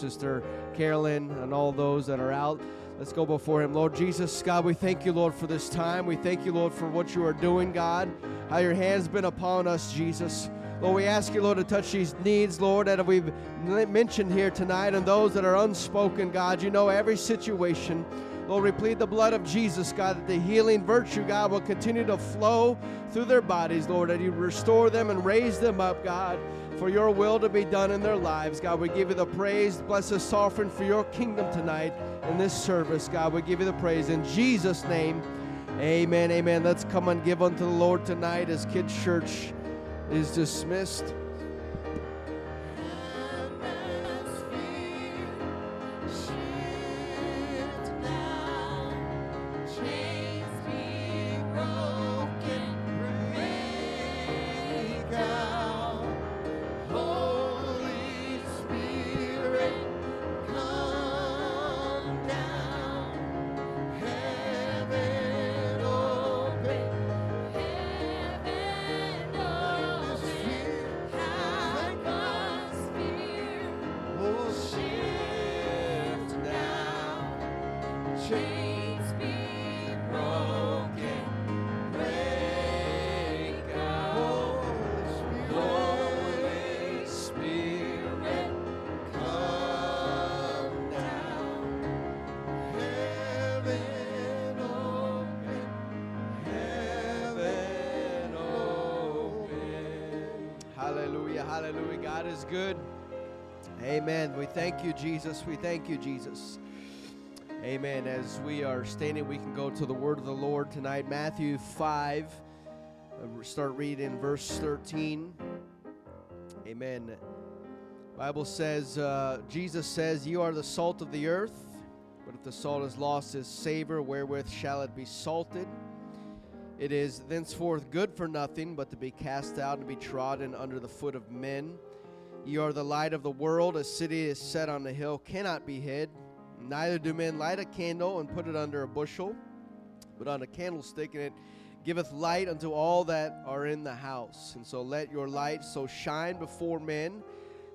Sister Carolyn, and all those that are out. Let's go before Him. Lord Jesus, God, we thank you, Lord, for this time. We thank you, Lord, for what you are doing, God, how your hand's been upon us, Jesus. Lord, we ask you, Lord, to touch these needs, Lord, that we've mentioned here tonight and those that are unspoken, God. You know every situation. Lord, we plead the blood of Jesus, God, that the healing virtue, God, will continue to flow through their bodies, Lord, that you restore them and raise them up, God, for your will to be done in their lives. God, we give you the praise. Bless this offering for your kingdom tonight in this service, God. We give you the praise. In Jesus' name, amen, amen. Let's come and give unto the Lord tonight as Kids Church is dismissed. You, Jesus. We thank you, Jesus. Amen. As we are standing, we can go to the word of the Lord tonight. Matthew 5. Uh, start reading verse 13. Amen. Bible says, uh, Jesus says, You are the salt of the earth, but if the salt has lost its savor, wherewith shall it be salted? It is thenceforth good for nothing but to be cast out and be trodden under the foot of men. You are the light of the world. A city is set on a hill cannot be hid. Neither do men light a candle and put it under a bushel, but on a candlestick, and it giveth light unto all that are in the house. And so let your light so shine before men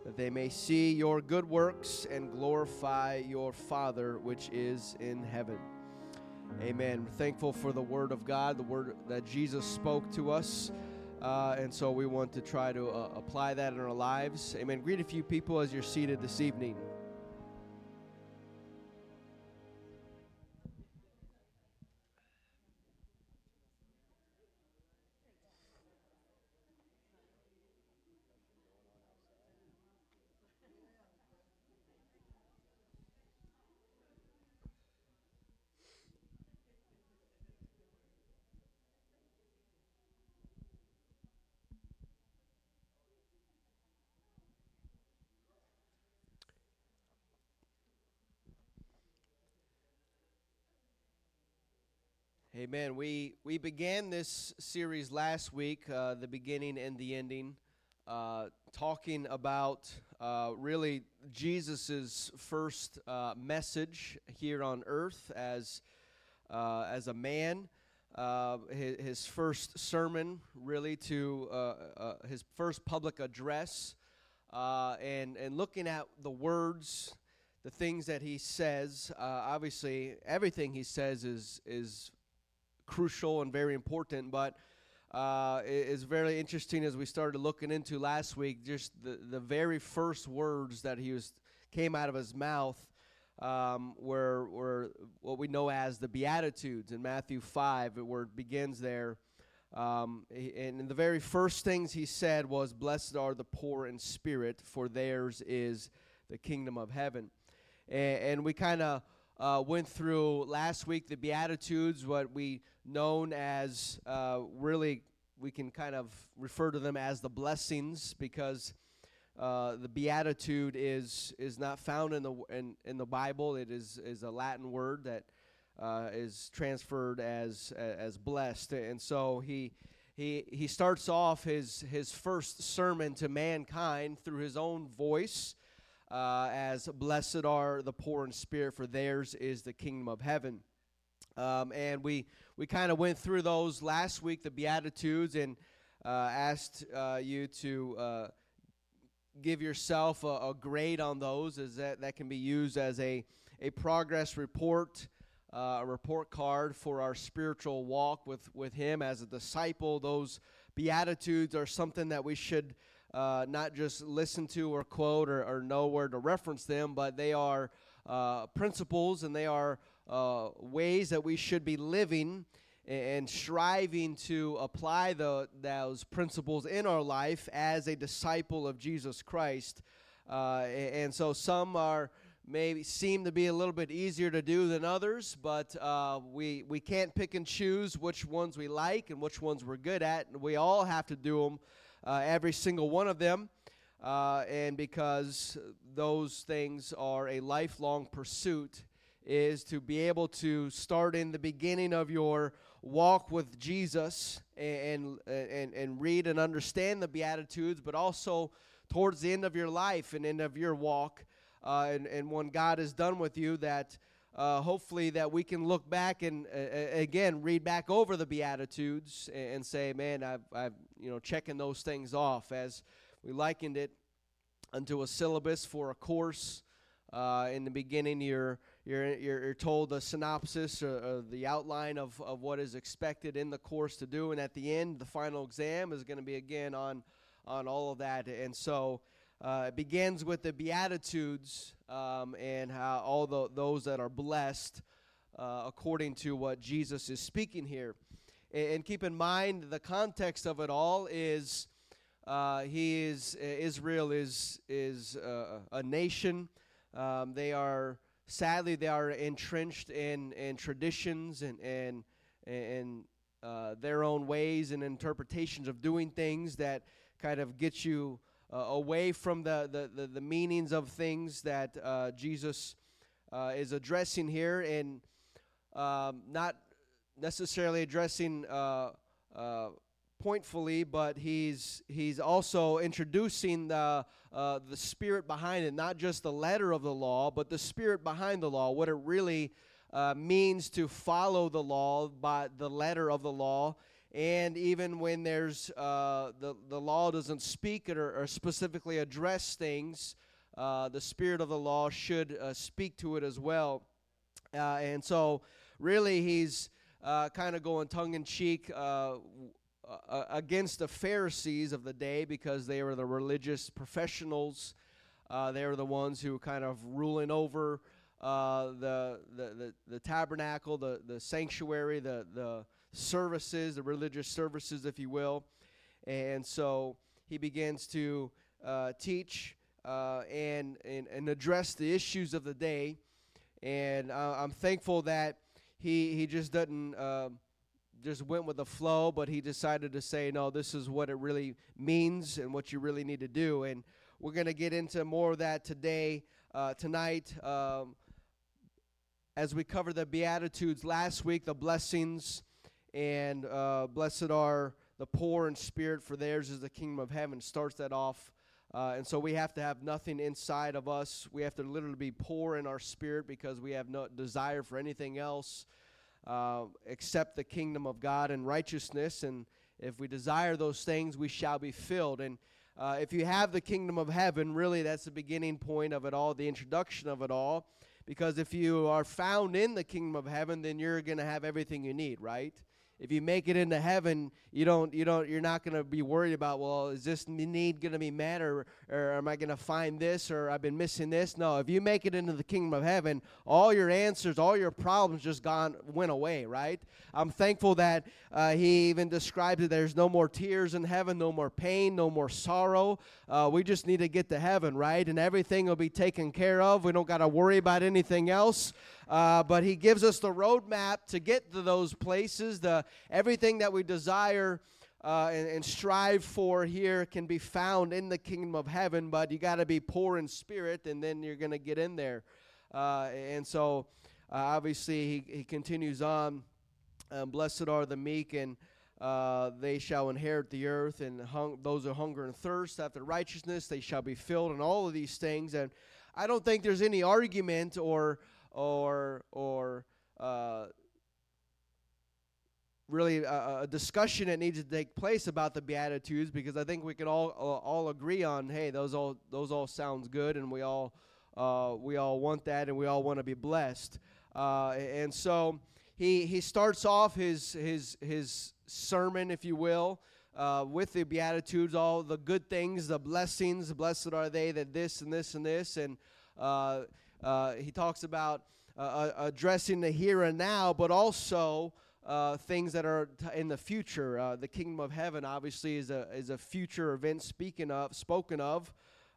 that they may see your good works and glorify your Father which is in heaven. Amen. We're thankful for the word of God, the word that Jesus spoke to us. Uh, and so we want to try to uh, apply that in our lives. Amen. Greet a few people as you're seated this evening. Amen. We we began this series last week, uh, the beginning and the ending, uh, talking about uh, really Jesus's first uh, message here on earth as uh, as a man. Uh, his, his, first sermon, really, to his first public address, and and looking at the words the things that he says. Uh, obviously, everything he says is is crucial and very important, but uh, it's very interesting as we started looking into last week. Just the, the very first words that he was came out of his mouth um, were were what we know as the Beatitudes in Matthew five, where it begins there. Um, and the very first things he said was, "Blessed are the poor in spirit, for theirs is the kingdom of heaven." And, and we kind of uh, went through last week the Beatitudes, what we known as uh, really we can kind of refer to them as the blessings because uh, the beatitude is is not found in the in, in the Bible. It is is a Latin word that uh, is transferred as as blessed, and so he. He, he starts off his, his first sermon to mankind through his own voice uh, as blessed are the poor in spirit for theirs is the kingdom of heaven um, and we we kind of went through those last week, the Beatitudes, and uh, asked uh, you to uh, give yourself a, a, grade on those, as that that can be used as a a progress report, uh, a report card for our spiritual walk with with Him as a disciple. Those beatitudes are something that we should. Uh, not just listen to or quote or, or, know where to reference them, but they are uh, principles and they are uh, ways that we should be living and striving to apply the, those principles in our life as a disciple of Jesus Christ. Uh, and so some are maybe seem to be a little bit easier to do than others, but uh, we we can't pick and choose which ones we like and which ones we're good at. And we all have to do them, uh, every single one of them. Uh, and because those things are a lifelong pursuit, is to be able to start in the beginning of your walk with Jesus and, and, and read and understand the Beatitudes, but also towards the end of your life and end of your walk, uh, and, and when God is done with you, that uh, hopefully that we can look back and uh, again read back over the Beatitudes and, say, man, I've, I've you know checking those things off as we likened it unto a syllabus for a course. Uh, in the beginning, you're you're, you're, told a synopsis or, or, the outline of, of what is expected in the course to do. And at the end, the final exam is going to be again on, on all of that. And so uh, it begins with the Beatitudes um, and how all the, those that are blessed uh, according to what Jesus is speaking here. And, and, keep in mind the context of it all is. Uh, he is Israel is is uh, a nation. Um, they are sadly they are entrenched in, in traditions and and and uh, their own ways and interpretations of doing things that kind of get you uh, away from the, the, the, the, meanings of things that uh, Jesus uh, is addressing here and um, not necessarily addressing uh, uh, pointfully, but he's he's also introducing the uh, the spirit behind it, not just the letter of the law, but the spirit behind the law, what it really means to follow the law by the letter of the law. And even when there's uh, the the law doesn't speak it or, or specifically address things, uh, the spirit of the law should uh, speak to it as well. Uh, and so, really, he's kind of going tongue in cheek uh, against the Pharisees of the day because they were the religious professionals. Uh, they were the ones who were kind of ruling over uh, the, the, the, the, tabernacle, the, the sanctuary, the, the services, the religious services, if you will. And so he begins to uh, teach uh, and, and, and address the issues of the day. And uh, I'm thankful that he, he just doesn't just went with the flow, but he decided to say, no, this is what it really means and what you really need to do. And we're going to get into more of that today, uh, tonight. Um, as we cover the Beatitudes last week, the blessings, and uh, blessed are the poor in spirit, for theirs is the kingdom of heaven, starts that off. Uh, and so we have to have nothing inside of us. We have to literally be poor in our spirit because we have no desire for anything else uh, accept the kingdom of God and righteousness. And if we desire those things, we shall be filled. And uh, if you have the kingdom of heaven, really that's the beginning point of it all, the introduction of it all. Because if you are found in the kingdom of heaven, then you're going to have everything you need, right? If you make it into heaven, you don't, you don't, you're not going to be worried about, well, is this need going to be met, or, or am I going to find this, or I've been missing this? No, if you make it into the kingdom of heaven, all your answers, all your problems just gone, went away, right? I'm thankful that uh, he even describes it. There's no more tears in heaven, no more pain, no more sorrow. Uh, we just need to get to heaven, right? And everything will be taken care of. We don't got to worry about anything else. Uh, but he gives us the roadmap to get to those places. The everything that we desire uh, and, and, strive for here can be found in the kingdom of heaven. But you got to be poor in spirit, and then you're going to get in there. Uh, and so, uh, obviously, he, he continues on. Um, Blessed are the meek, and uh, they shall inherit the earth, and hung, those who hunger and thirst after righteousness, they shall be filled, and all of these things. And I don't think there's any argument or or or uh, really a, a, discussion that needs to take place about the beatitudes because I think we can all uh, all agree on hey those all those all sounds good and we all uh, we all want that and we all want to be blessed. Uh, and so he he starts off his his his sermon if you will uh, with the beatitudes all the good things the blessings blessed are they that this and this and this and uh, uh, he talks about addressing the here and now but also uh, things that are t- in the future. Uh, the kingdom of heaven obviously is a is a future event speaking of spoken of,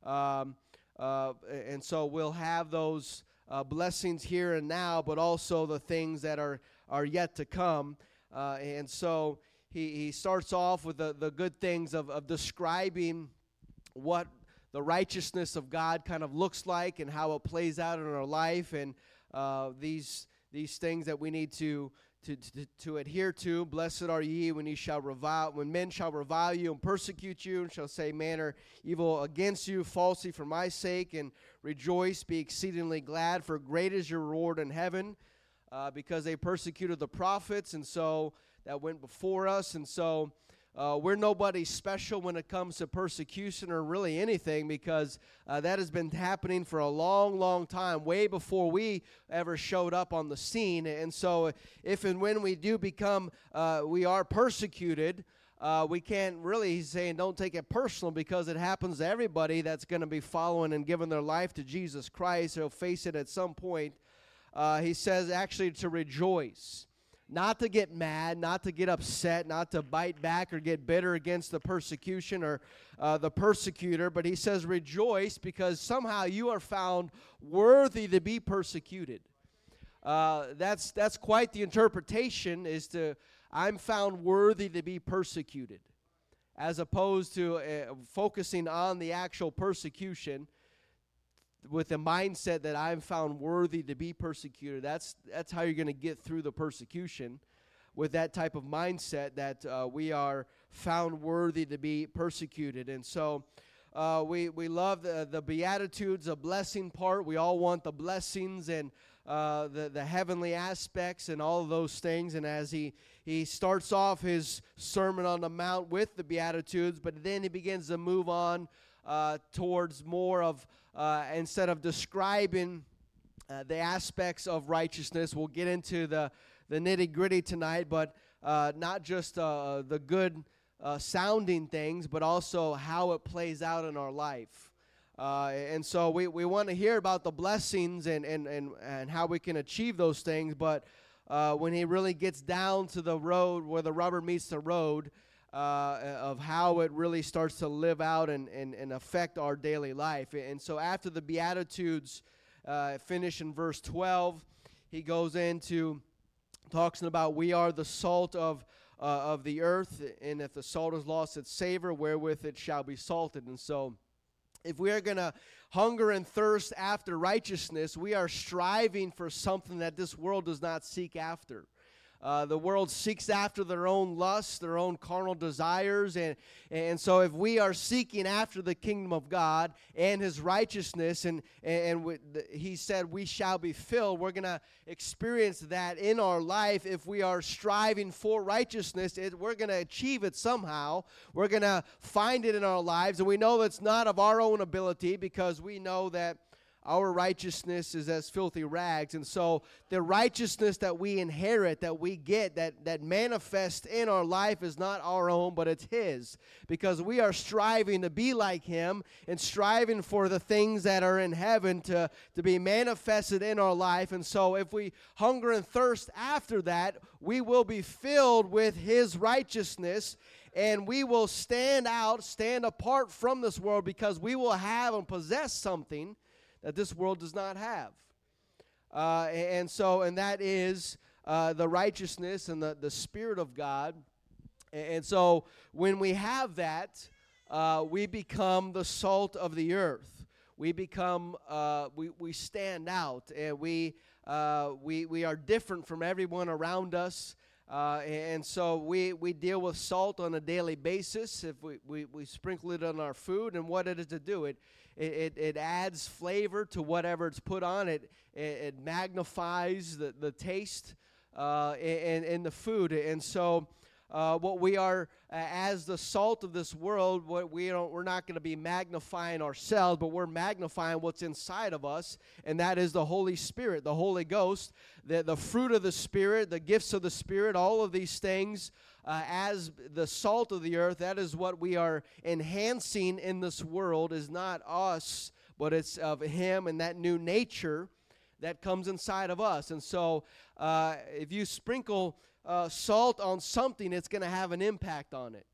um, uh, and so we'll have those uh, blessings here and now, but also the things that are are yet to come. Uh, and so he, he starts off with the, the good things of, of describing what the righteousness of God kind of looks like and how it plays out in our life and uh, these these things that we need to to, to, to adhere to. Blessed are ye when ye shall revile, when men shall revile you and persecute you, and shall say manner evil against you falsely for my sake, and rejoice, be exceedingly glad, for great is your reward in heaven, uh, because they persecuted the prophets, and so that went before us, and so uh, we're nobody special when it comes to persecution or really anything because uh, that has been happening for a long, long time, way before we ever showed up on the scene. And so, if and when we do become, uh, we are persecuted. Uh, we can't really, he's saying, don't take it personal because it happens to everybody that's going to be following and giving their life to Jesus Christ. They'll face it at some point. Uh, he says, actually, to rejoice not to get mad, not to get upset, not to bite back or get bitter against the persecution or uh, the persecutor, but he says, rejoice because somehow you are found worthy to be persecuted. Uh, that's, that's quite the interpretation is to, I'm found worthy to be persecuted. As opposed to uh, focusing on the actual persecution, with a mindset that I'm found worthy to be persecuted. That's that's how you're going to get through the persecution, with that type of mindset that uh, we are found worthy to be persecuted. And so, uh, we we love the the beatitudes, the blessing part. We all want the blessings and. Uh, the, the heavenly aspects and all of those things. And as he, he starts off his Sermon on the Mount with the Beatitudes, but then he begins to move on uh, towards more of uh, instead of describing uh, the aspects of righteousness, we'll get into the, the nitty gritty tonight, but uh, not just uh, the good uh, sounding things, but also how it plays out in our life. Uh, and so we, we want to hear about the blessings and, and, and, and how we can achieve those things, but when he really gets down to the road where the rubber meets the road, uh, of how it really starts to live out and, and, and affect our daily life. And so after the Beatitudes uh, finish in verse 12, he goes into talking about we are the salt of, uh, of the earth, and if the salt has lost its savor, wherewith it shall be salted. And so if we are going to hunger and thirst after righteousness, we are striving for something that this world does not seek after. Uh, the world seeks after their own lusts, their own carnal desires. And, and so, if we are seeking after the kingdom of God and his righteousness, and, and, and he said we shall be filled, we're going to experience that in our life if we are striving for righteousness. It, we're going to achieve it somehow. We're going to find it in our lives. And we know it's not of our own ability because we know that our righteousness is as filthy rags. And so the righteousness that we inherit, that we get, that, that manifests in our life is not our own, but it's His. Because we are striving to be like Him and striving for the things that are in heaven to, to be manifested in our life. And so if we hunger and thirst after that, we will be filled with His righteousness and we will stand out, stand apart from this world because we will have and possess something that this world does not have. Uh, and so, and that is uh, the righteousness and the, the Spirit of God. And so, when we have that, uh, we become the salt of the earth. We become, uh, we, we stand out, and we, uh, we, we are different from everyone around us. Uh, and so we, we deal with salt on a daily basis. If we, we, we sprinkle it on our food, and what it is to do, it, it, it, adds flavor to whatever it's put on. It, it, it magnifies the, the taste uh, in, in the food. And so, uh, what we are uh, as the salt of this world, what we don't, we're not going to be magnifying ourselves, but we're magnifying what's inside of us, and that is the Holy Spirit, the Holy Ghost, the, the fruit of the Spirit, the gifts of the Spirit, all of these things. Uh, as the salt of the earth, that is what we are enhancing in this world, is not us, but it's of Him and that new nature that comes inside of us. And so, uh, if you sprinkle uh, salt on something, it's going to have an impact on it.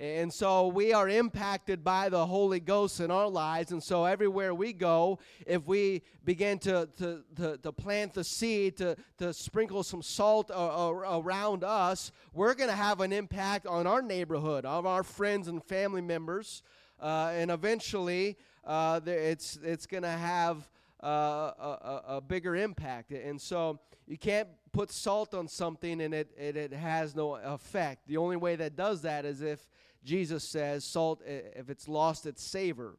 And so we are impacted by the Holy Ghost in our lives. And so everywhere we go, if we begin to, to, to, to plant the seed, to, to sprinkle some salt around us, we're going to have an impact on our neighborhood, of our friends and family members. Uh, and eventually, uh, it's, it's going to have uh, a, a, bigger impact. And so you can't put salt on something and it, it, it has no effect. The only way that does that is if Jesus says salt, if it's lost its savor.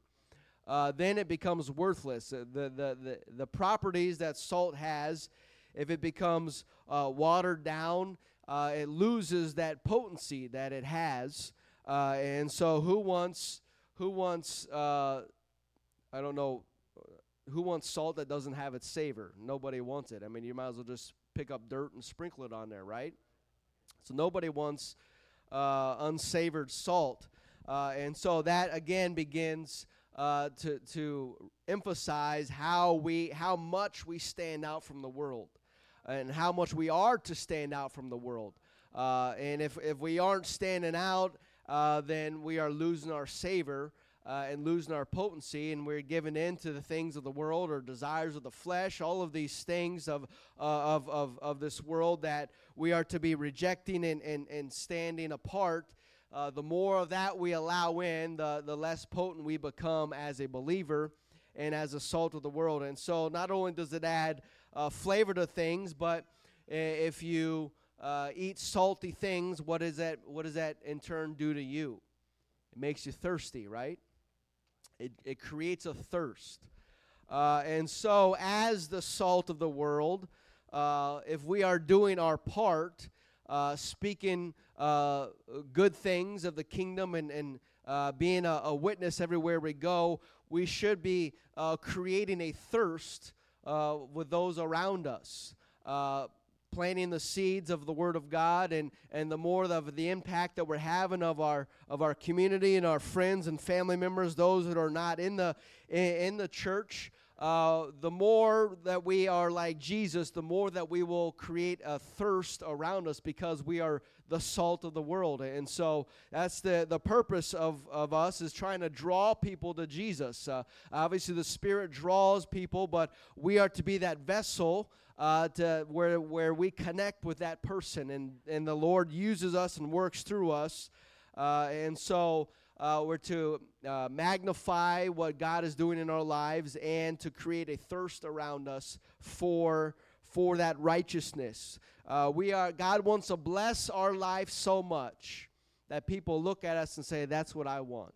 Uh, then it becomes worthless. Uh, the, the, the, the properties that salt has, if it becomes uh, watered down, uh, it loses that potency that it has. Uh, and so, who wants, who wants, uh, I don't know, who wants salt that doesn't have its savor? Nobody wants it. I mean, you might as well just pick up dirt and sprinkle it on there, right? So nobody wants uh, unsavored salt. Uh, and so that again begins uh, to, to emphasize how, we, how much we stand out from the world and how much we are to stand out from the world. Uh, and if, if we aren't standing out, uh, then we are losing our savor uh, and losing our potency, and we're given in to the things of the world or desires of the flesh, all of these things of, uh, of, of, of this world that we are to be rejecting and, and, and standing apart. Uh, the more of that we allow in, the, the less potent we become as a believer and as a salt of the world. And so, not only does it add uh, flavor to things, but if you uh, eat salty things, what is that? What does that in turn do to you? It makes you thirsty, right? It, it creates a thirst. Uh, and so, as the salt of the world, uh, if we are doing our part, uh, speaking uh, good things of the kingdom and, and uh, being a, a, witness everywhere we go, we should be uh, creating a thirst with those around us planting the seeds of the word of god and and the more of the impact that we're having of our of our community and our friends and family members those that are not in the in, the church uh, the more that we are like Jesus, the more that we will create a thirst around us because we are the salt of the world. And so that's the, the purpose of, of us is trying to draw people to Jesus. Uh, obviously, the Spirit draws people, but we are to be that vessel uh, to where where we connect with that person, and and the Lord uses us and works through us, uh, and so. Uh, we're to uh, magnify what God is doing in our lives and to create a thirst around us for for that righteousness. Uh, we are God wants to bless our life so much that people look at us and say, "That's what I want."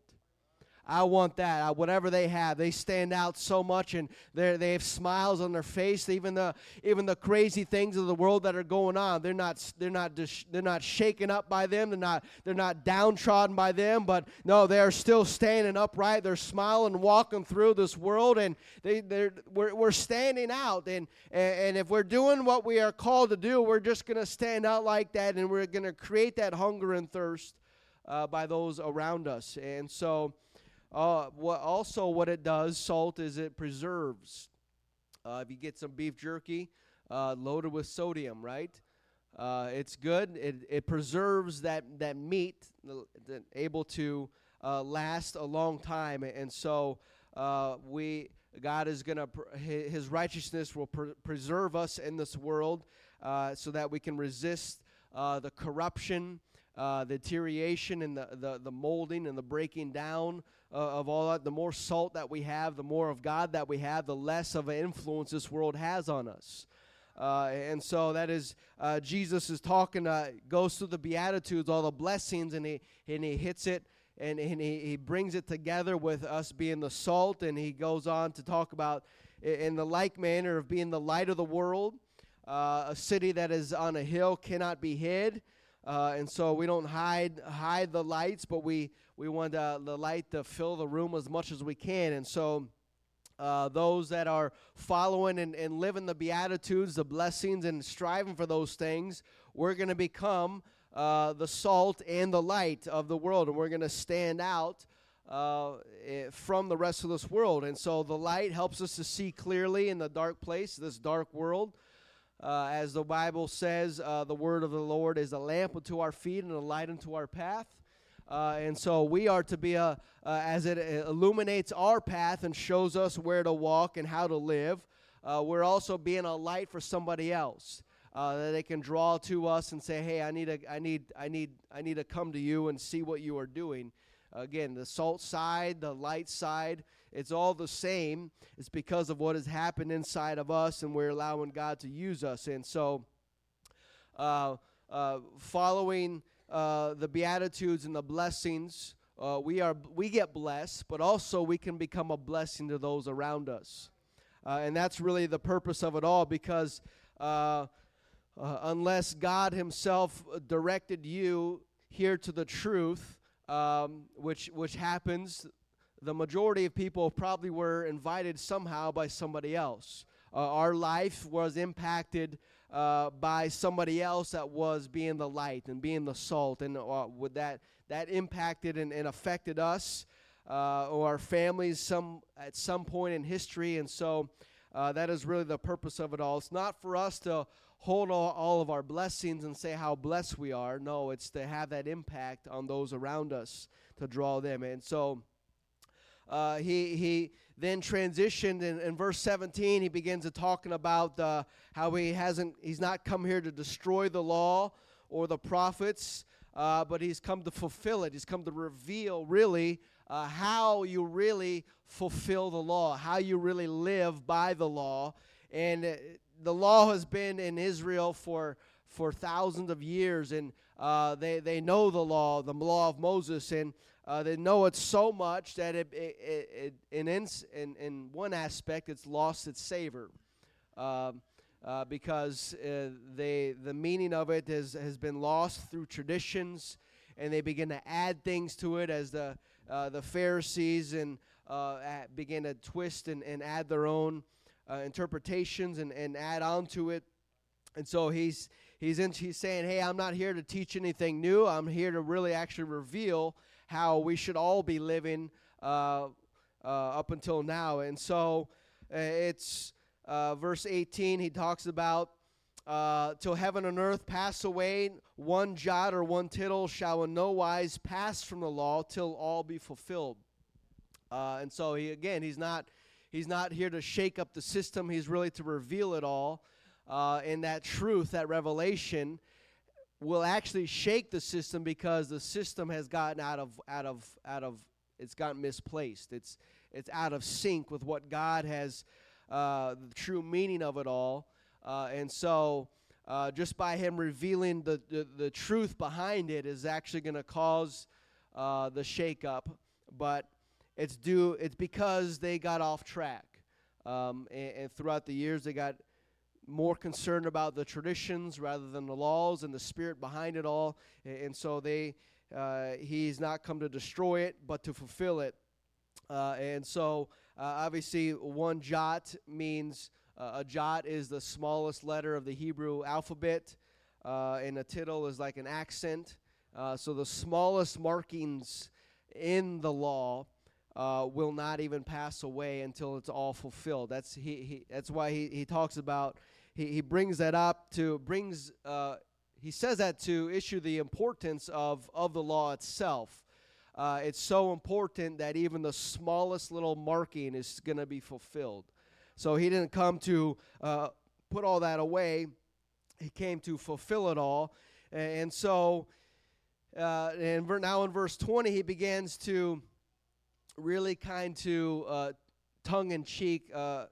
I want that. I, whatever they have, they stand out so much, and they have smiles on their face. Even the even the crazy things of the world that are going on, they're not they're not dis, they're not shaken up by them. They're not they're not downtrodden by them. But no, they are still standing upright. They're smiling, walking through this world, and they they're we're, we're standing out. And, and if we're doing what we are called to do, we're just going to stand out like that, and we're going to create that hunger and thirst uh, by those around us. And so. Uh, what also what it does, salt, is it preserves. Uh, if you get some beef jerky uh, loaded with sodium, right? Uh, it's good. It, it preserves that that meat, able to uh, last a long time, and so uh, we God is gonna His righteousness will pre- preserve us in this world, so that we can resist the corruption, the deterioration, and the, the the molding and the breaking down uh, of all that, the more salt that we have, the more of God that we have, the less of an influence this world has on us. Uh, and so that is uh, Jesus is talking, uh, goes through the Beatitudes, all the blessings, and he and he hits it and, and he, he brings it together with us being the salt, and he goes on to talk about in the like manner of being the light of the world. Uh, a city that is on a hill cannot be hid. Uh, and so we don't hide hide the lights, but we we want uh, the light to fill the room as much as we can. And so uh, those that are following and, and living the beatitudes, the blessings, and striving for those things, we're going to become uh, the salt and the light of the world, and we're going to stand out uh, eh, from the rest of this world. And so the light helps us to see clearly in the dark place, this dark world. Uh, as the Bible says, uh, the word of the Lord is a lamp unto our feet and a light unto our path. Uh, and so we are to be a, uh, as it illuminates our path and shows us where to walk and how to live, uh, we're also being a light for somebody else. Uh, that they can draw to us and say, "Hey, I need a, I need, I need, I need to come to you and see what you are doing." Again, the salt side, the light side, it's all the same. It's because of what has happened inside of us, and we're allowing God to use us. And so, uh, uh, following uh, the beatitudes and the blessings, uh, we are we get blessed, but also we can become a blessing to those around us. Uh, and that's really the purpose of it all, because uh, unless God Himself directed you here to the truth um, which which happens. The majority of people probably were invited somehow by somebody else. Uh, our life was impacted uh, by somebody else that was being the light and being the salt, and uh, with that that impacted and, and affected us uh, or our families some at some point in history, and so. Uh, that is really the purpose of it all. It's not for us to hold all, all of our blessings and say how blessed we are. No, it's to have that impact on those around us to draw them. And so uh, he, he then transitioned in, in verse 17. He begins to talking about uh, how he hasn't, he's not come here to destroy the law or the prophets, uh, but he's come to fulfill it. He's come to reveal really uh, how you really fulfill the law, how you really live by the law. And uh, the law has been in Israel for for thousands of years, and uh, they they know the law, the law of Moses, and uh, they know it so much that it, it, it, in, in in one aspect it's lost its savor, um, uh, because uh, they the meaning of it has has been lost through traditions, and they begin to add things to it as the uh, the Pharisees and uh, begin to twist and, and add their own uh, interpretations and, and add on to it. And so he's he's in, he's saying, "Hey, I'm not here to teach anything new. I'm here to really actually reveal how we should all be living uh, uh, up until now." And so uh, it's uh, verse 18. He talks about uh, till heaven and earth pass away, one jot or one tittle shall in no wise pass from the law till all be fulfilled. and so he again, he's not He's not here to shake up the system, he's really to reveal it all. Uh, and that truth, that revelation, will actually shake the system because the system has gotten out of out of out of it's gotten misplaced. It's it's out of sync with what God has uh, the true meaning of it all. Uh, and so uh, just by him revealing the, the, the, truth behind it is actually going to cause uh, the shakeup. But it's due. It's because they got off track, um, and, and throughout the years they got more concerned about the traditions rather than the laws and the spirit behind it all. And, so they, uh, he's not come to destroy it, but to fulfill it. Uh, and so, uh, obviously, one jot means uh, a jot is the smallest letter of the Hebrew alphabet, uh, and a tittle is like an accent. Uh, so, the smallest markings in the law uh, will not even pass away until it's all fulfilled. That's he, he that's why he, he talks about he, he brings that up to brings uh, he says that to issue the importance of of the law itself. Uh, it's so important that even the smallest little marking is going to be fulfilled. So he didn't come to uh, put all that away. He came to fulfill it all. And so, uh, and now in verse 20, he begins to really kind to uh, tongue in cheek uh,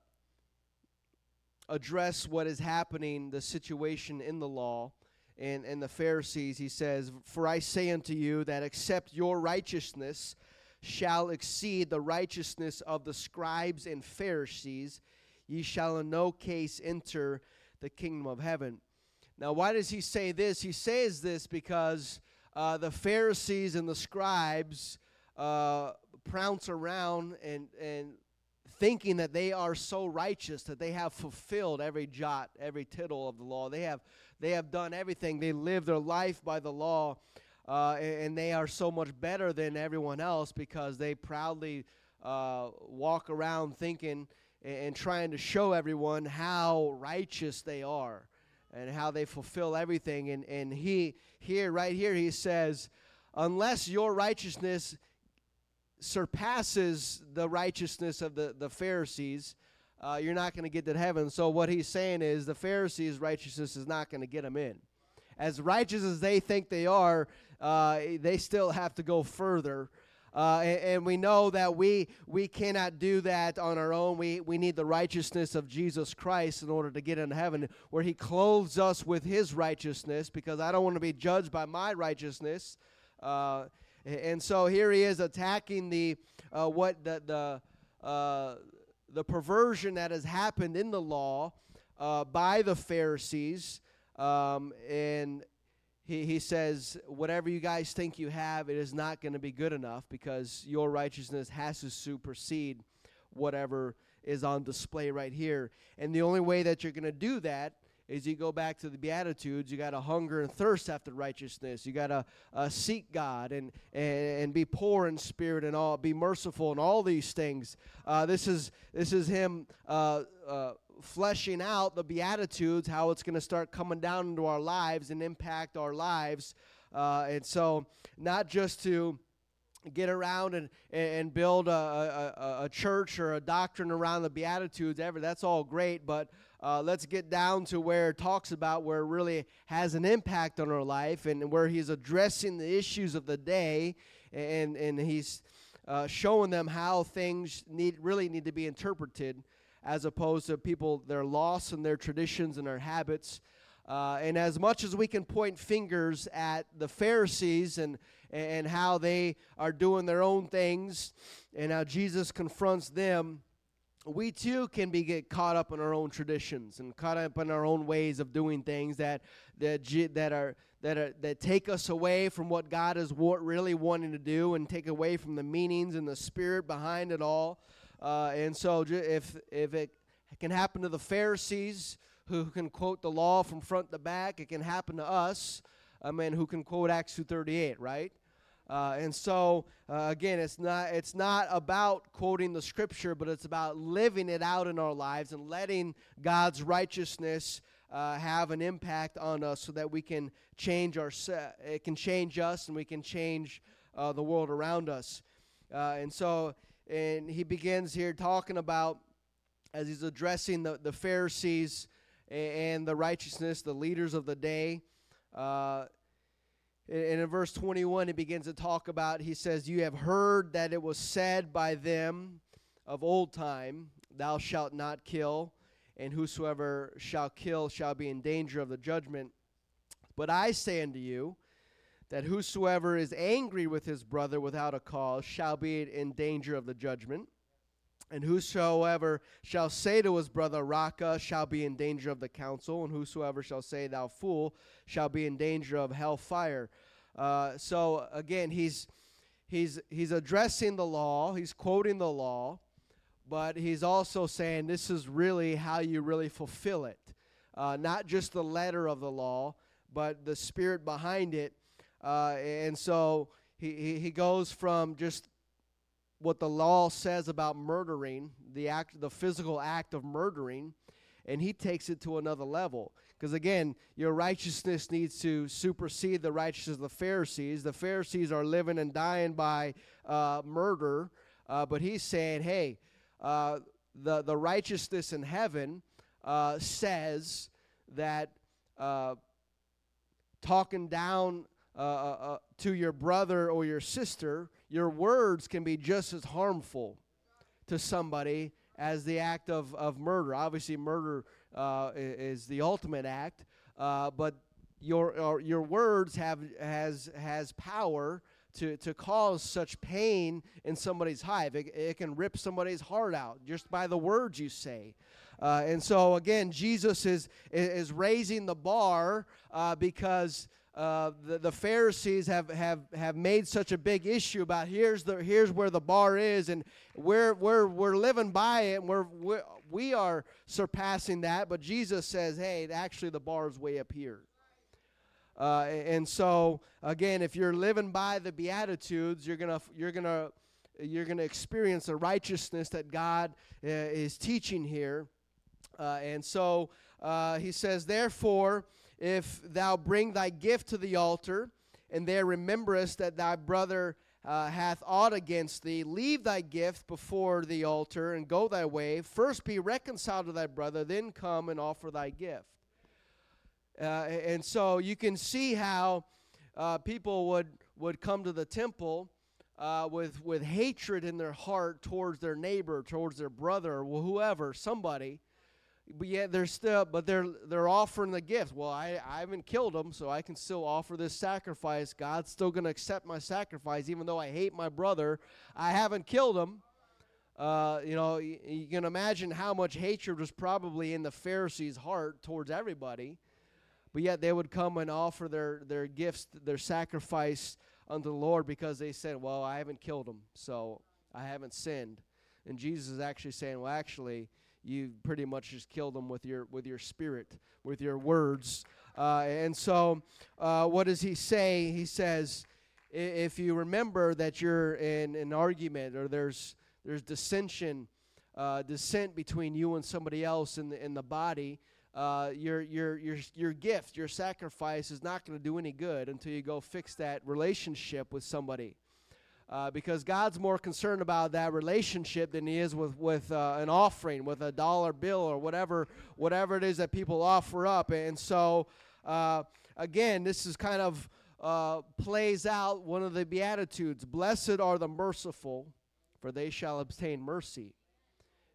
address what is happening, the situation in the law and, and the Pharisees. He says, For I say unto you that except your righteousness shall exceed the righteousness of the scribes and Pharisees, ye shall in no case enter the kingdom of heaven. Now, why does he say this? He says this because uh, the Pharisees and the scribes uh, prounce around and, and thinking that they are so righteous that they have fulfilled every jot, every tittle of the law. They have, they have done everything. They live their life by the law, uh, and, and, they are so much better than everyone else because they proudly uh, walk around thinking and, and trying to show everyone how righteous they are and how they fulfill everything. And, and he, here, right here, he says, unless your righteousness surpasses the righteousness of the, the Pharisees, uh, you're not going to get to heaven. So, what he's saying is the Pharisees' righteousness is not going to get them in. As righteous as they think they are, uh, they still have to go further. Uh, and, and, we know that we we cannot do that on our own. We we need the righteousness of Jesus Christ in order to get into heaven, where He clothes us with His righteousness. Because I don't want to be judged by my righteousness. And so here he is attacking the uh, what the the uh, the perversion that has happened in the law uh, by the Pharisees, um, and he, he says, Whatever you guys think you have, it is not going to be good enough because your righteousness has to supersede whatever is on display right here. And the only way that you're going to do that is you go back to the Beatitudes, you got to hunger and thirst after righteousness. You got to uh, seek God and, and, and be poor in spirit and all, be merciful and all these things. Uh, this, is, this is Him uh, uh fleshing out the Beatitudes, how it's going to start coming down into our lives and impact our lives. Uh, and so, not just to get around and, and build a, a, a, church or a doctrine around the Beatitudes, ever, that's all great, but uh, let's get down to where it talks about where it really has an impact on our life and where he's addressing the issues of the day and, and he's uh, showing them how things need really need to be interpreted as opposed to people their loss and their traditions and their habits. Uh, and as much as we can point fingers at the Pharisees and, and how they are doing their own things and how Jesus confronts them, we too can be get caught up in our own traditions and caught up in our own ways of doing things that that that are that are that take us away from what God is really wanting to do and take away from the meanings and the spirit behind it all. Uh, and so, if if it can happen to the Pharisees who can quote the law from front to back, it can happen to us, I mean, who can quote Acts two thirty eight, right? Uh, and so uh, again, it's not it's not about quoting the scripture, but it's about living it out in our lives and letting God's righteousness uh, have an impact on us, so that we can change our it can change us and we can change uh, the world around us. Uh, and so and he begins here talking about as he's addressing the, the Pharisees and the righteousness, the leaders of the day. And in verse 21, he begins to talk about, he says, You have heard that it was said by them of old time, Thou shalt not kill, and whosoever shall kill shall be in danger of the judgment. But I say unto you, that whosoever is angry with his brother without a cause shall be in danger of the judgment. And whosoever shall say to his brother, Raca, shall be in danger of the council. And whosoever shall say, Thou fool, shall be in danger of hell fire. Uh, so again, he's, he's, he's addressing the law, he's quoting the law, but he's also saying this is really how you really fulfill it. Uh, not just the letter of the law, but the spirit behind it uh, and so he, he, he goes from just what the law says about murdering, the act, the physical act of murdering, and he takes it to another level. Because again, your righteousness needs to supersede the righteousness of the Pharisees. The Pharisees are living and dying by uh, murder, uh, but he's saying, hey, uh, the the righteousness in heaven uh, says that uh, talking down uh, to your brother or your sister, your words can be just as harmful to somebody as the act of, of murder. Obviously, murder uh, is the ultimate act, uh, but your your words have has has power to, to cause such pain in somebody's hive. It, it can rip somebody's heart out just by the words you say. Uh, and so again, Jesus is is raising the bar uh, because uh, the, the Pharisees have, have, have made such a big issue about here's the here's where the bar is, and we're we're we're living by it, and we're, we're we are surpassing that. But Jesus says, hey, actually the bar is way up here. Uh, and so again, if you're living by the Beatitudes, you're gonna you're gonna you're gonna experience the righteousness that God uh, is teaching here. Uh, and so uh, he says, therefore if thou bring thy gift to the altar, and there rememberest that thy brother uh, hath aught against thee, leave thy gift before the altar and go thy way. First be reconciled to thy brother, then come and offer thy gift. Uh, and so you can see how uh, people would, would come to the temple uh, with, with hatred in their heart towards their neighbor, towards their brother, or whoever, somebody but yet they're still but they're they're offering the gift. Well i i haven't killed them so i can still offer this sacrifice. God's still going to accept my sacrifice even though i hate my brother. I haven't killed him uh, you know you, you can imagine how much hatred was probably in the pharisees heart towards everybody. But yet they would come and offer their their gifts their sacrifice unto the lord because they said well i haven't killed him so i haven't sinned. And jesus is actually saying well actually you pretty much just killed them with your with your spirit, with your words. Uh, and so, uh, what does he say? He says, if you remember that you're in an argument or there's there's dissension, uh, dissent between you and somebody else in the in the body. Uh, your your your your gift, your sacrifice is not going to do any good until you go fix that relationship with somebody uh, because God's more concerned about that relationship than He is with with uh, an offering, with a dollar bill or whatever whatever it is that people offer up. And so, uh, again, this is kind of uh, plays out one of the beatitudes: "Blessed are the merciful, for they shall obtain mercy."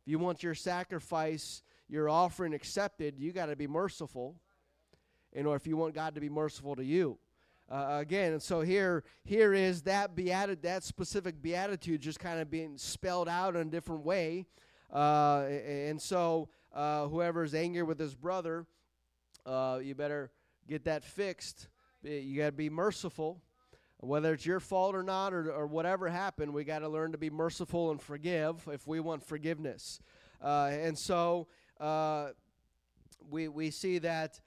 If you want your sacrifice, your offering accepted, you got to be merciful. And or if you want God to be merciful to you uh, again. And so here, here is that beati- that specific beatitude just kind of being spelled out in a different way. Uh, and so uh, whoever is angry with his brother, uh, you better get that fixed. You got to be merciful. Whether it's your fault or not, or, or whatever happened, we got to learn to be merciful and forgive if we want forgiveness. Uh, and so uh, we, we see that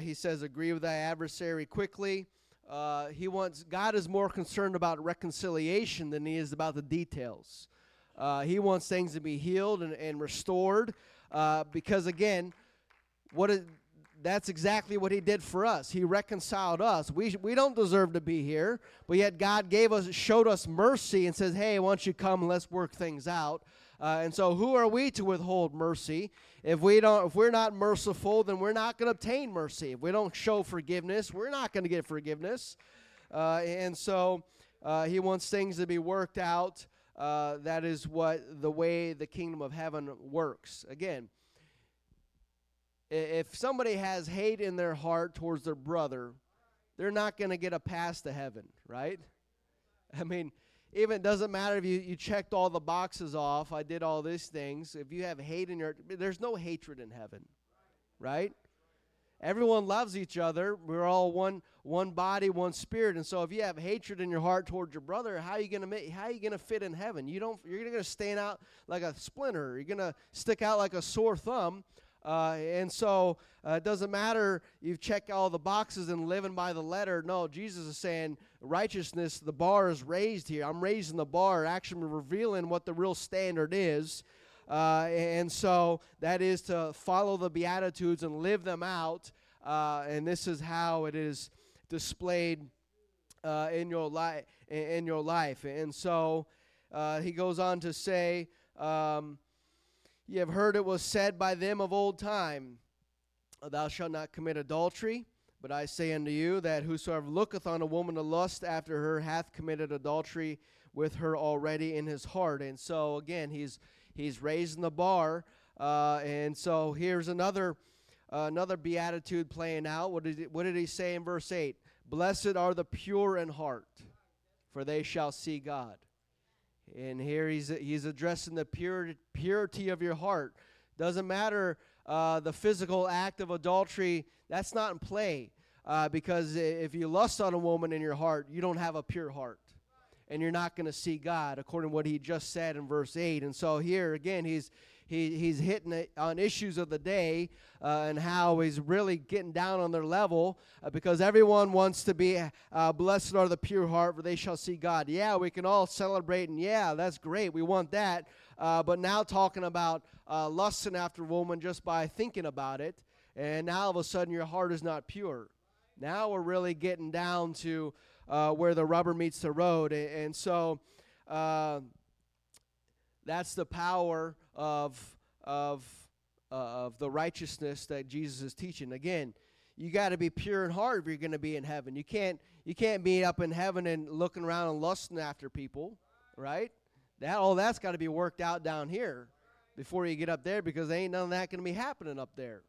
he says, Agree with thy adversary quickly. Uh, he wants God is more concerned about reconciliation than he is about the details. Uh, he wants things to be healed and, and restored uh, because again, what is, that's exactly what he did for us. He reconciled us. We, we don't deserve to be here, but yet God gave us, showed us mercy and says, "Hey, why don't you come let's work things out." Uh, and so, who are we to withhold mercy? If we don't, if we're not merciful, then we're not going to obtain mercy. If we don't show forgiveness, we're not going to get forgiveness. Uh, and so, uh, he wants things to be worked out. Uh, that is what the way the kingdom of heaven works. Again, if somebody has hate in their heart towards their brother, they're not going to get a pass to heaven, right? I mean, even doesn't matter if you, you checked all the boxes off, I did all these things. If you have hate in your there's no hatred in heaven. Right? Everyone loves each other. We're all one one body, one spirit. And so if you have hatred in your heart towards your brother, how are you gonna make how you gonna fit in heaven? You don't you're gonna stand out like a splinter. You're gonna stick out like a sore thumb. Uh, and so uh, it doesn't matter you've checked all the boxes and living by the letter. No, Jesus is saying righteousness, the bar is raised here. I'm raising the bar, actually revealing what the real standard is. Uh, and so that is to follow the Beatitudes and live them out. Uh, and this is how it is displayed uh, in your life. In your life, and so uh, he goes on to say, um, "You have heard it was said by them of old time, Thou shalt not commit adultery." But I say unto you that whosoever looketh on a woman to lust after her hath committed adultery with her already in his heart. And so again, he's he's raising the bar. Uh, and so here's another uh, another beatitude playing out. What did he, what did he say in verse eight? Blessed are the pure in heart, for they shall see God. And here he's he's addressing the purity purity of your heart Doesn't matter uh, the physical act of adultery, that's not in play. Uh, because if you lust on a woman in your heart, you don't have a pure heart. And you're not going to see God, according to what he just said in verse 8. And so here, again, he's he, he's hitting it on issues of the day uh, and how he's really getting down on their level uh, because everyone wants to be uh, blessed are the pure heart for they shall see god yeah we can all celebrate and yeah that's great we want that uh, but now talking about uh, lusting after woman just by thinking about it and now all of a sudden your heart is not pure now we're really getting down to uh, where the rubber meets the road and, and so that's the power of of uh, of the righteousness that Jesus is teaching. Again, you got to be pure in heart if you're going to be in heaven. You can't you can't be up in heaven and looking around and lusting after people, right? That all that's got to be worked out down here before you get up there because ain't none of that going to be happening up there.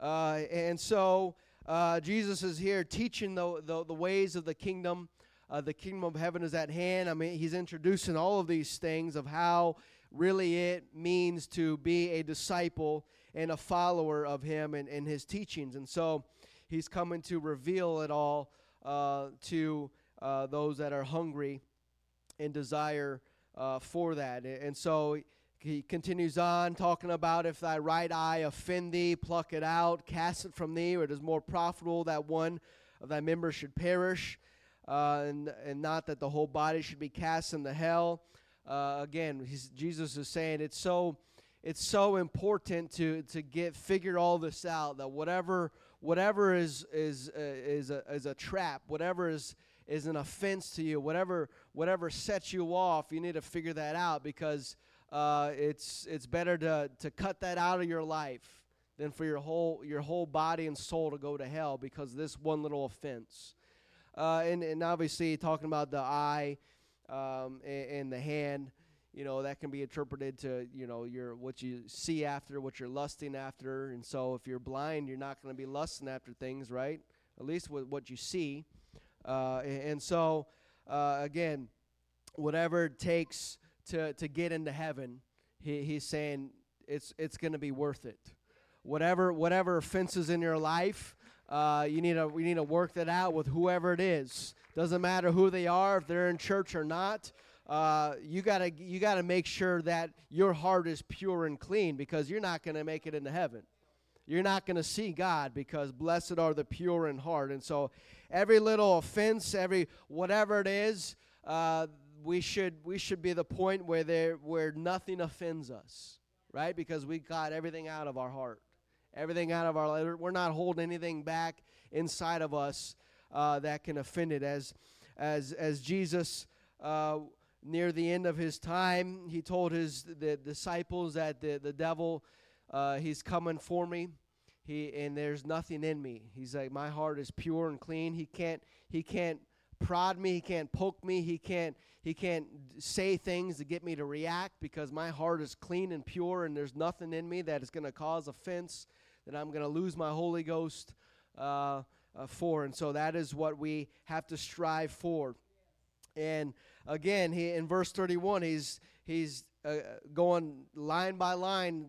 Uh, and so uh, Jesus is here teaching the, the, the ways of the kingdom. Uh, the kingdom of heaven is at hand. I mean, he's introducing all of these things of how really it means to be a disciple and a follower of him and, and his teachings. And so he's coming to reveal it all uh, to uh, those that are hungry and desire uh, for that. And so he continues on talking about if thy right eye offend thee, pluck it out, cast it from thee, or it is more profitable that one of thy members should perish, uh, and, and not that the whole body should be cast into hell uh, again, Jesus is saying it's so it's so important to to get figure all this out that whatever whatever is is uh, is a, is a trap, whatever is is an offense to you, whatever whatever sets you off, you need to figure that out because uh, it's it's better to to cut that out of your life than for your whole your whole body and soul to go to hell because this one little offense. Uh, and and obviously talking about the eye um, and, and, the hand you know that can be interpreted to you know your what you see after what you're lusting after. And so if you're blind you're not going to be lusting after things right? At least with what you see. Uh, and, and, so uh, again whatever it takes to to get into heaven he, he's saying it's it's going to be worth it whatever whatever offenses in your life uh, you need to we need to work that out with whoever it is doesn't matter who they are, if they're in church or not. Uh, you gotta you gotta make sure that your heart is pure and clean because you're not gonna make it into heaven. You're not gonna see God because blessed are the pure in heart. And so, every little offense, every whatever it is, uh, we should we should be the point where there where nothing offends us, right? Because we got everything out of our heart, everything out of our. We're not holding anything back inside of us uh, that can offend it. As, as, as Jesus, uh, near the end of his time, he told his the disciples that the, the devil, uh, he's coming for me. He, and there's nothing in me. He's like, my heart is pure and clean. He can't, he can't prod me. He can't poke me. He can't, he can't say things to get me to react because my heart is clean and pure and there's nothing in me that is going to cause offense, that I'm going to lose my Holy Ghost. Uh, uh, for. And so that is what we have to strive for. And again, he in verse 31, he's he's uh, going line by line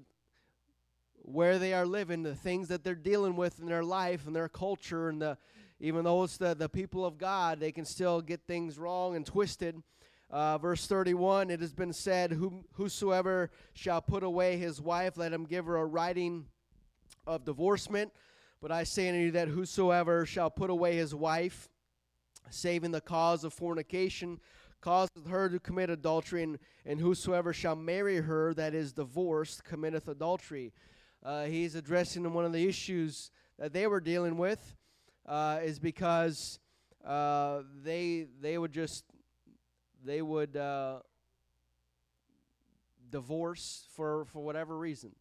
where they are living, the things that they're dealing with in their life and their culture, and the even though it's the, the people of God, they can still get things wrong and twisted. Uh, verse 31 It has been said, Whosoever shall put away his wife, let him give her a writing of divorcement. But I say unto you that whosoever shall put away his wife, saving the cause of fornication, causeth her to commit adultery, and, and whosoever shall marry her that is divorced committeth adultery. Uh, he's addressing one of the issues that they were dealing with, uh, is because uh, they they would just they would uh, divorce for for whatever reason.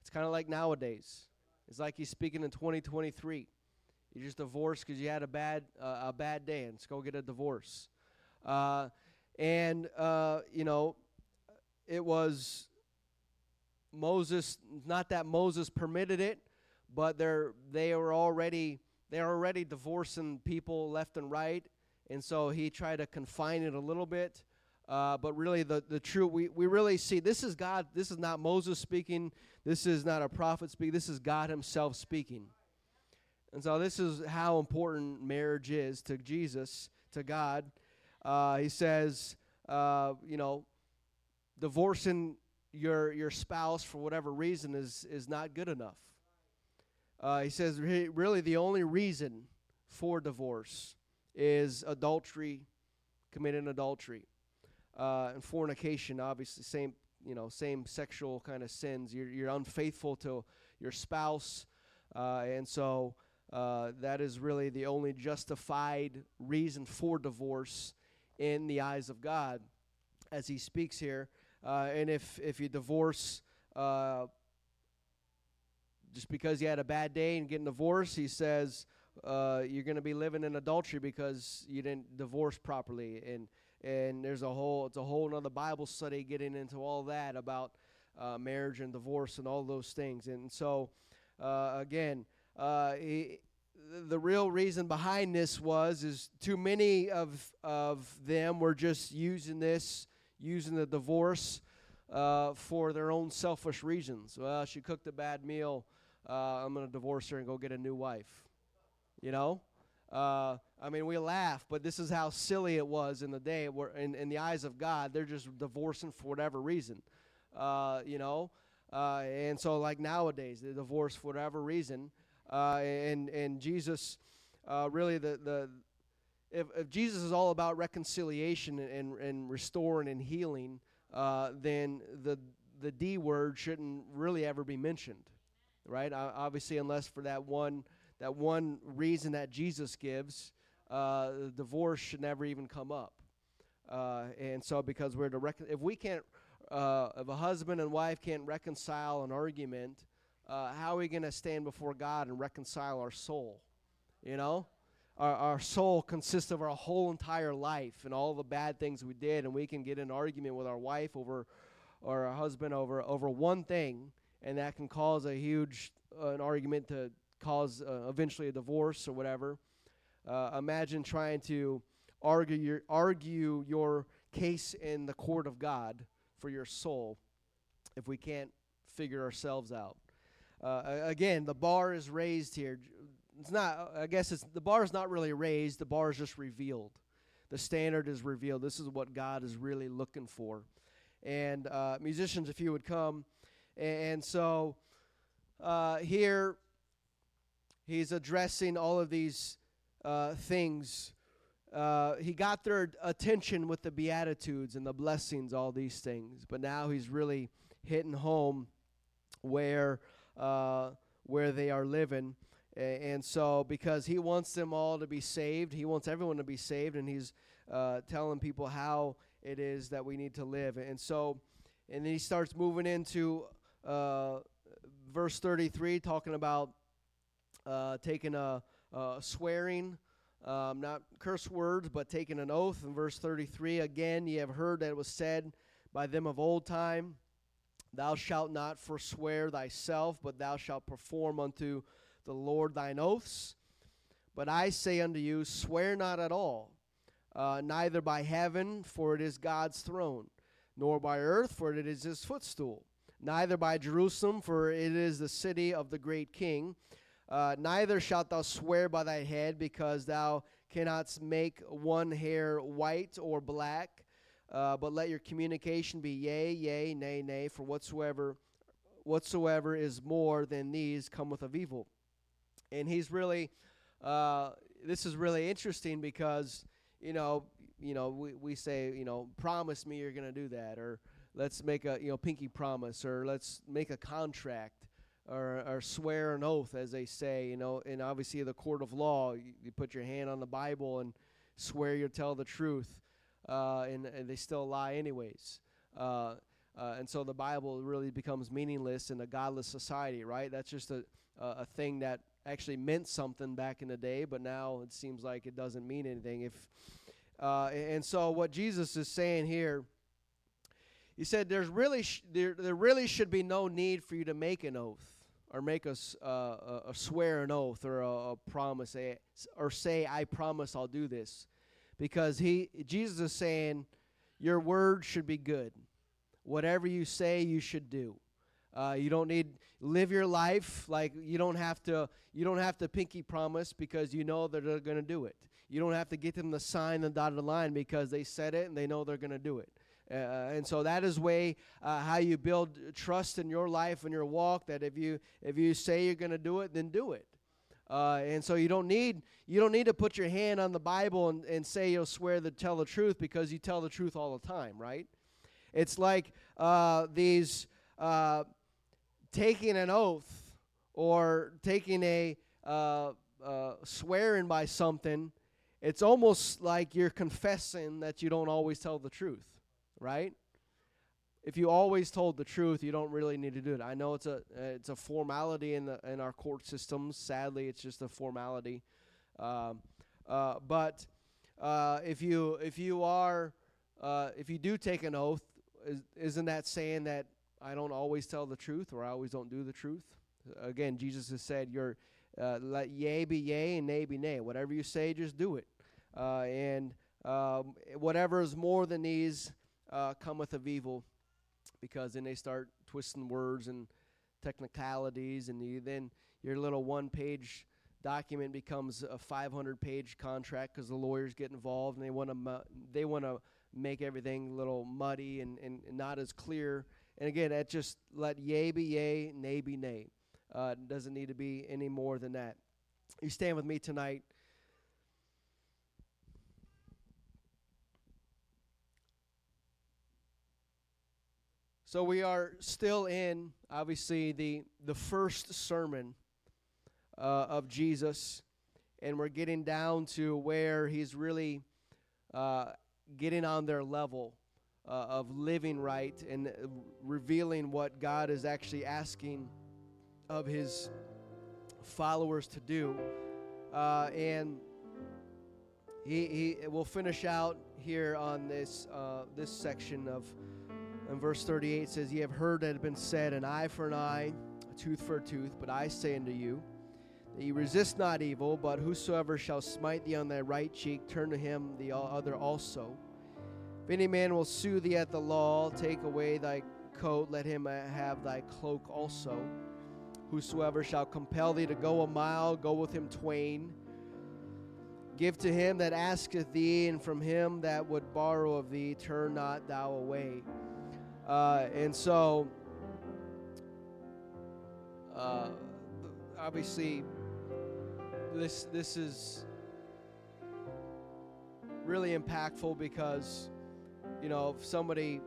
It's kind of like nowadays. It's like he's speaking in 2023. You just divorce because you had a bad uh, a bad day, and go get a divorce. Uh, and you know, it was Moses. Not that Moses permitted it, but they're they were already they're already divorcing people left and right, and so he tried to confine it a little bit. Uh, but really, the, the true, we, we really see this is God. This is not Moses speaking. This is not a prophet speaking. This is God Himself speaking. And so, this is how important marriage is to Jesus, to God. Uh, he says, uh, you know, divorcing your your spouse for whatever reason is is not good enough. Uh, he says really the only reason for divorce is adultery, committing adultery, uh, and fornication. Obviously, same you know same sexual kind of sins. You're you're unfaithful to your spouse, uh, and so. Uh, that is really the only justified reason for divorce in the eyes of God, as he speaks here. Uh, and if if you divorce uh, just because you had a bad day and getting divorced, he says uh, you're going to be living in adultery because you didn't divorce properly. And and there's a whole it's a whole another Bible study getting into all that about uh, marriage and divorce and all those things. And so uh, again, uh, he, the real reason behind this was is too many of of them were just using this using the divorce uh, for their own selfish reasons. Well, she cooked a bad meal. Uh, I'm going to divorce her and go get a new wife. You know? Uh, I mean, we laugh, but this is how silly it was in the day. Where in, in the eyes of God, they're just divorcing for whatever reason. Uh, you know? Uh, and so, like nowadays, they divorce for whatever reason. Uh, and, and Jesus, really, the, the if, if Jesus is all about reconciliation and, and restoring and healing, uh, then the the D word shouldn't really ever be mentioned, right? Uh, obviously, unless for that one that one reason that Jesus gives, uh, divorce should never even come up. Uh, and so, because we're to rec- if we can't, uh, if a husband and wife can't reconcile an argument, how are we going to stand before God and reconcile our soul? You know our, our soul consists of our whole entire life and all the bad things we did, and we can get an argument with our wife over or our husband over over one thing, and that can cause a huge uh, an argument to cause uh, eventually a divorce or whatever. Uh, imagine trying to argue your argue your case in the court of God for your soul if we can't figure ourselves out. Uh, again, the bar is raised here it's not i guess it's the bar is not really raised the bar is just revealed. The standard is revealed. This is what god is really looking for. And uh, musicians if you would come. And so uh, here he's addressing all of these uh, things. Uh, he got their attention with the beatitudes and the blessings all these things. But now he's really hitting home where uh, where they are living and so, because he wants them all to be saved, he wants everyone to be saved, and he's uh, telling people how it is that we need to live. And so, and then he starts moving into uh, verse 33, talking about uh, taking a, a swearing, um, not curse words, but taking an oath. In verse 33, again, ye have heard that it was said by them of old time, Thou shalt not forswear thyself, but thou shalt perform unto the Lord thine oaths. But I say unto you, swear not at all, uh, neither by heaven, for it is God's throne, nor by earth, for it is his footstool, neither by Jerusalem, for it is the city of the great king. Uh, neither shalt thou swear by thy head, because thou cannot make one hair white or black. Uh, but let your communication be yea, yea, nay, nay, for whatsoever whatsoever is more than these cometh of evil and he's really uh, this is really interesting because you know you know we, we say you know promise me you're going to do that or let's make a you know pinky promise or let's make a contract or, or swear an oath as they say you know. And obviously the court of law you, you put your hand on the bible and swear you'll tell the truth uh, and, and, they still lie anyways. Uh, uh, and so the bible really becomes meaningless in a godless society right? That's just a, a thing that actually meant something back in the day, but now it seems like it doesn't mean anything. If uh, and so what Jesus is saying here, he said, "There's really sh- there there really should be no need for you to make an oath or make a, uh, a swear an oath or a, a promise or say I promise I'll do this," because he Jesus is saying, your word should be good. Whatever you say, you should do. Uh, you don't need live your life like you don't have to. You don't have to pinky promise because you know that they're going to do it. You don't have to get them to sign the dotted line because they said it and they know they're going to do it. Uh, and so that is way uh, how you build trust in your life and your walk. That if you if you say you're going to do it, then do it. Uh, and so you don't need you don't need to put your hand on the Bible and, and say you'll swear to tell the truth because you tell the truth all the time, right? It's like uh, these uh, taking an oath or taking a uh, uh, swearing by something. It's almost like you're confessing that you don't always tell the truth, right? if you always told the truth, you don't really need to do it. I know it's a uh, it's a formality in the in our court systems. Sadly, it's just a formality. Um, uh, but uh, if you if you are uh, if you do take an oath, is, isn't that saying that I don't always tell the truth or I always don't do the truth? Again, Jesus has said, "Your uh, let yea be yea and nay be nay. Whatever you say, just do it." Uh, and um, whatever is more than these uh, cometh of evil because then they start twisting words and technicalities, and you, then your little one page document becomes a 500 page contract because the lawyers get involved and they want to mu- they want to make everything a little muddy and, and, and, not as clear. And again, that just let yea be yea, nay be nay. Uh, doesn't need to be any more than that. You stand with me tonight. So we are still in, obviously, the, the first sermon uh, of Jesus, and we're getting down to where he's really uh, getting on their level uh, of living right and revealing what God is actually asking of his followers to do. Uh, and he, he will finish out here on this, uh, this section of and verse 38 says, Ye have heard that it had been said, an eye for an eye, a tooth for a tooth. But I say unto you, that ye resist not evil, but whosoever shall smite thee on thy right cheek, turn to him the other also. If any man will sue thee at the law, take away thy coat, let him have thy cloak also. Whosoever shall compel thee to go a mile, go with him twain. Give to him that asketh thee, and from him that would borrow of thee, turn not thou away. Uh, and so, uh, obviously, this this is really impactful because you know if somebody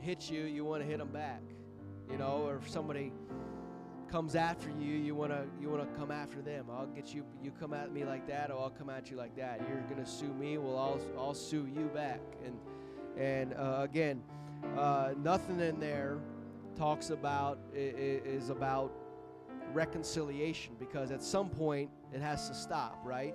hits you, you want to hit them back. You know, or if somebody comes after you, you want to you want to come after them. I'll get you. You come at me like that, or I'll come at you like that. You're gonna sue me. Well, I'll I'll sue you back. And and uh, again, uh, nothing in there talks about is about reconciliation because at some point it has to stop, right?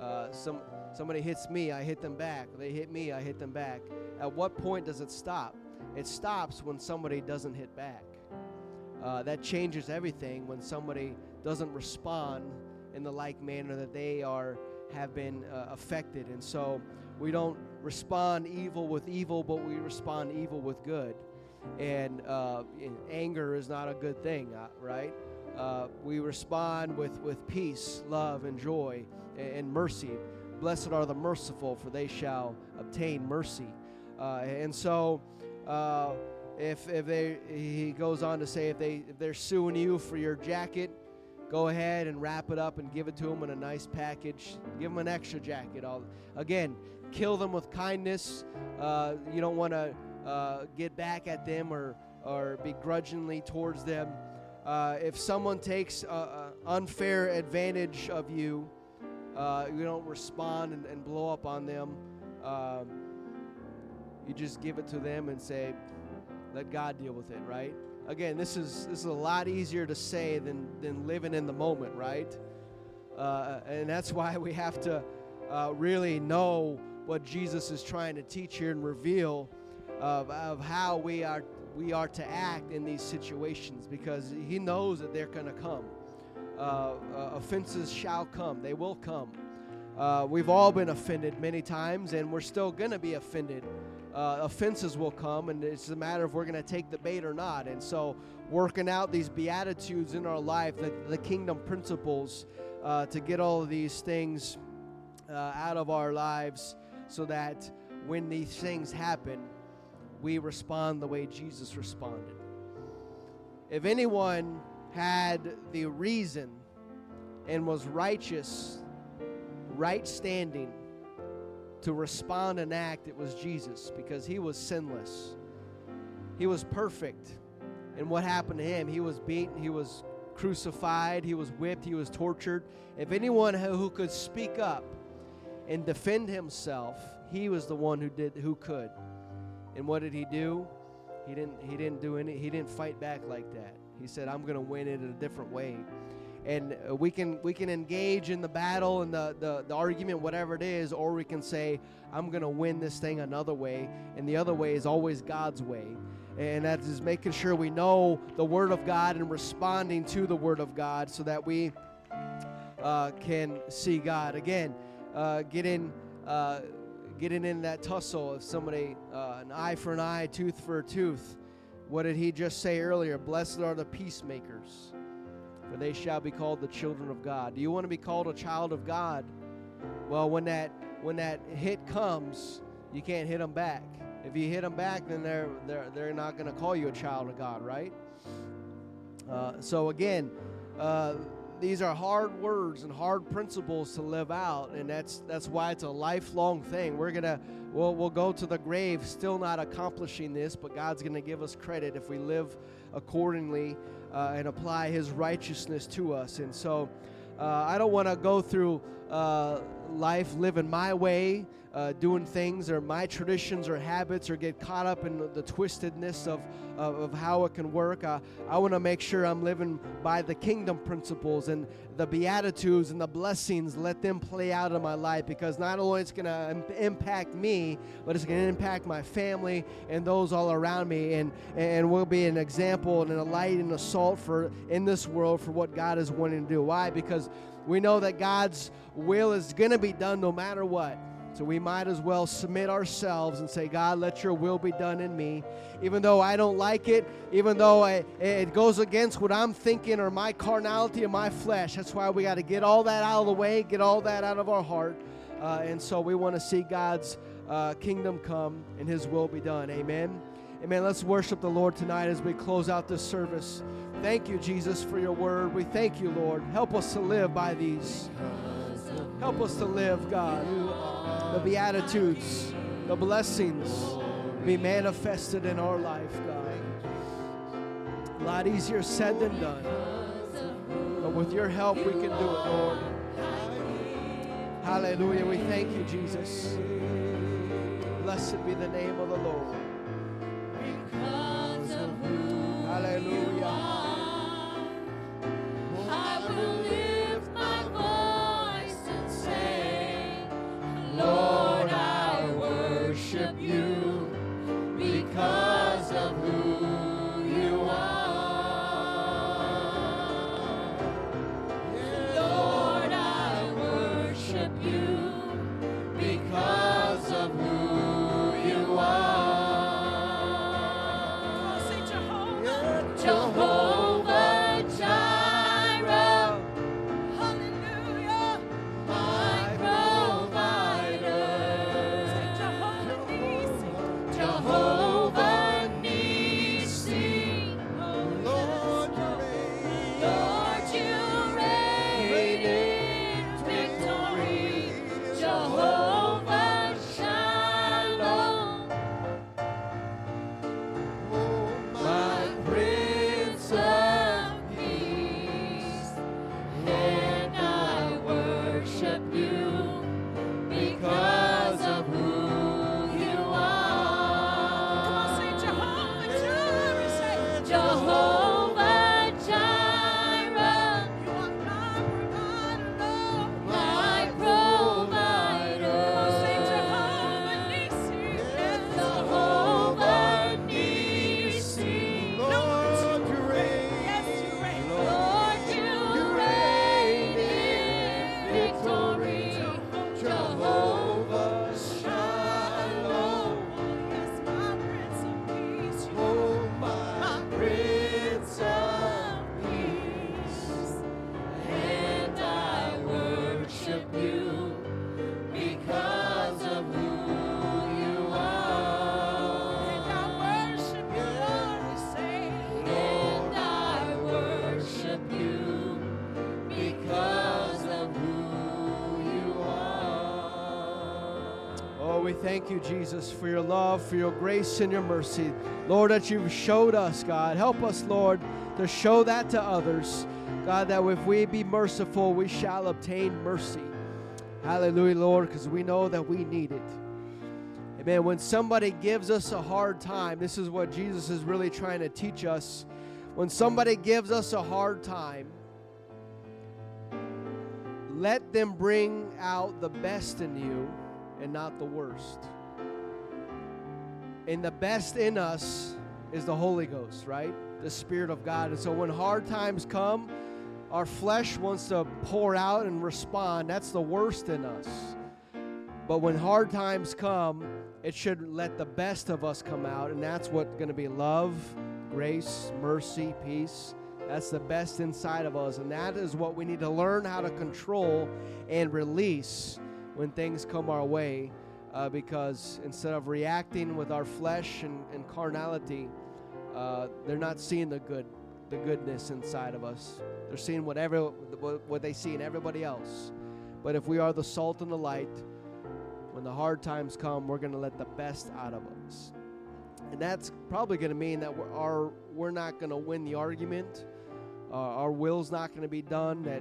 Uh, some somebody hits me, I hit them back. They hit me, I hit them back. At what point does it stop? It stops when somebody doesn't hit back. Uh, that changes everything when somebody doesn't respond in the like manner that they are have been uh, affected, and so we don't respond evil with evil, but we respond evil with good. And, uh, and anger is not a good thing, uh, right? Uh, we respond with, with peace, love, and joy, and, and, mercy. Blessed are the merciful, for they shall obtain mercy. Uh, and so, uh, if, if they, he goes on to say, if, they, if they're suing you for your jacket, go ahead and wrap it up and give it to them in a nice package. Give them an extra jacket. All, again, kill them with kindness. Uh, you don't want to uh, get back at them or, or begrudgingly towards them. Uh, if someone takes unfair advantage of you, uh, you don't respond and, and, blow up on them. Um, you just give it to them and say, let God deal with it, right? Again, this is this is a lot easier to say than than living in the moment, right? Uh, and that's why we have to uh, really know what Jesus is trying to teach here and reveal of, of how we are we are to act in these situations because he knows that they're going to come. Uh, uh, offenses shall come, they will come. Uh, we've all been offended many times, and we're still going to be offended. Uh, offenses will come, and it's a matter of we're going to take the bait or not. And so, working out these beatitudes in our life, the, the kingdom principles, uh, to get all of these things uh, out of our lives so that when these things happen, we respond the way Jesus responded. If anyone had the reason and was righteous, right standing to respond and act, it was Jesus because he was sinless. He was perfect. And what happened to him? He was beaten, he was crucified, he was whipped, he was tortured. If anyone who could speak up and defend himself, he was the one who did who could. And what did he do? He didn't he didn't do any he didn't fight back like that. He said, I'm going to win it a different way. And uh, we can we can engage in the battle and the, the, the argument, whatever it is, or we can say, I'm gonna win this thing another way. And the other way is always God's way. And that is making sure we know the Word of God and responding to the Word of God so that we uh, can see God. Again, uh, getting uh, getting in that tussle of somebody, uh, an eye for an eye, tooth for a tooth. What did he just say earlier? Blessed are the peacemakers, for they shall be called the children of God. Do you want to be called a child of God? Well, when that when that hit comes, you can't hit them back. If you hit them back, then they're they're they're not going to call you a child of God, right? Uh, so again, uh, these are hard words and hard principles to live out, and that's that's why it's a lifelong thing. We're gonna we'll, we'll go to the grave still not accomplishing this, but God's going to give us credit if we live accordingly uh, and apply His righteousness to us. And so uh, I don't want to go through uh, life living my way, uh, doing things or my traditions or habits or get caught up in the twistedness of, of, of how it can work. Uh, I want to make sure I'm living by the kingdom principles and the beatitudes and the blessings. Let them play out in my life because not only it's going to Im- impact me, but it's going to impact my family and those all around me. And, and we'll be an example and a light and a salt for in this world for what God is wanting to do. Why? Because we know that God's will is going to be done no matter what. So we might as well submit ourselves and say, God, let your will be done in me. Even though I don't like it, even though I, it goes against what I'm thinking or my carnality and my flesh. That's why we got to get all that out of the way, get all that out of our heart. Uh, and so we want to see God's uh, kingdom come and his will be done. Amen. Amen. Let's worship the Lord tonight as we close out this service. Thank you, Jesus, for your word. We thank you, Lord. Help us to live by these. Help us to live, God. The Beatitudes, the blessings be manifested in our life, God. A lot easier said than done. But with your help, we can do it, Lord. Hallelujah. We thank you, Jesus. Blessed be the name of the Lord. Thank you, Jesus, for your love, for your grace and your mercy. Lord, that you've showed us, God. Help us, Lord, to show that to others. God, that if we be merciful, we shall obtain mercy. Hallelujah, Lord, because we know that we need it. Amen. When somebody gives us a hard time, this is what Jesus is really trying to teach us. When somebody gives us a hard time, let them bring out the best in you and not the worst. And the best in us is the Holy Ghost, right? The Spirit of God. And so when hard times come, our flesh wants to pour out and respond. That's the worst in us. But when hard times come, it should let the best of us come out, and that's what's going to be love, grace, mercy, peace. That's the best inside of us, and that is what we need to learn how to control and release when things come our way. Uh, because instead of reacting with our flesh and, and carnality, uh, they're not seeing the good, the goodness inside of us. They're seeing whatever what they see in everybody else. But if we are the salt and the light, when the hard times come, we're going to let the best out of us. And that's probably going to mean that we're, our, we're not going to win the argument. Uh, our will's not going to be done, that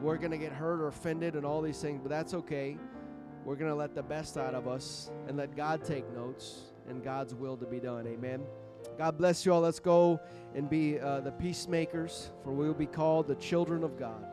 we're going to get hurt or offended and all these things, but that's okay. We're going to let the best out of us and let God take notes and God's will to be done. Amen. God bless you all. Let's go and be uh, the peacemakers, for we will be called the children of God.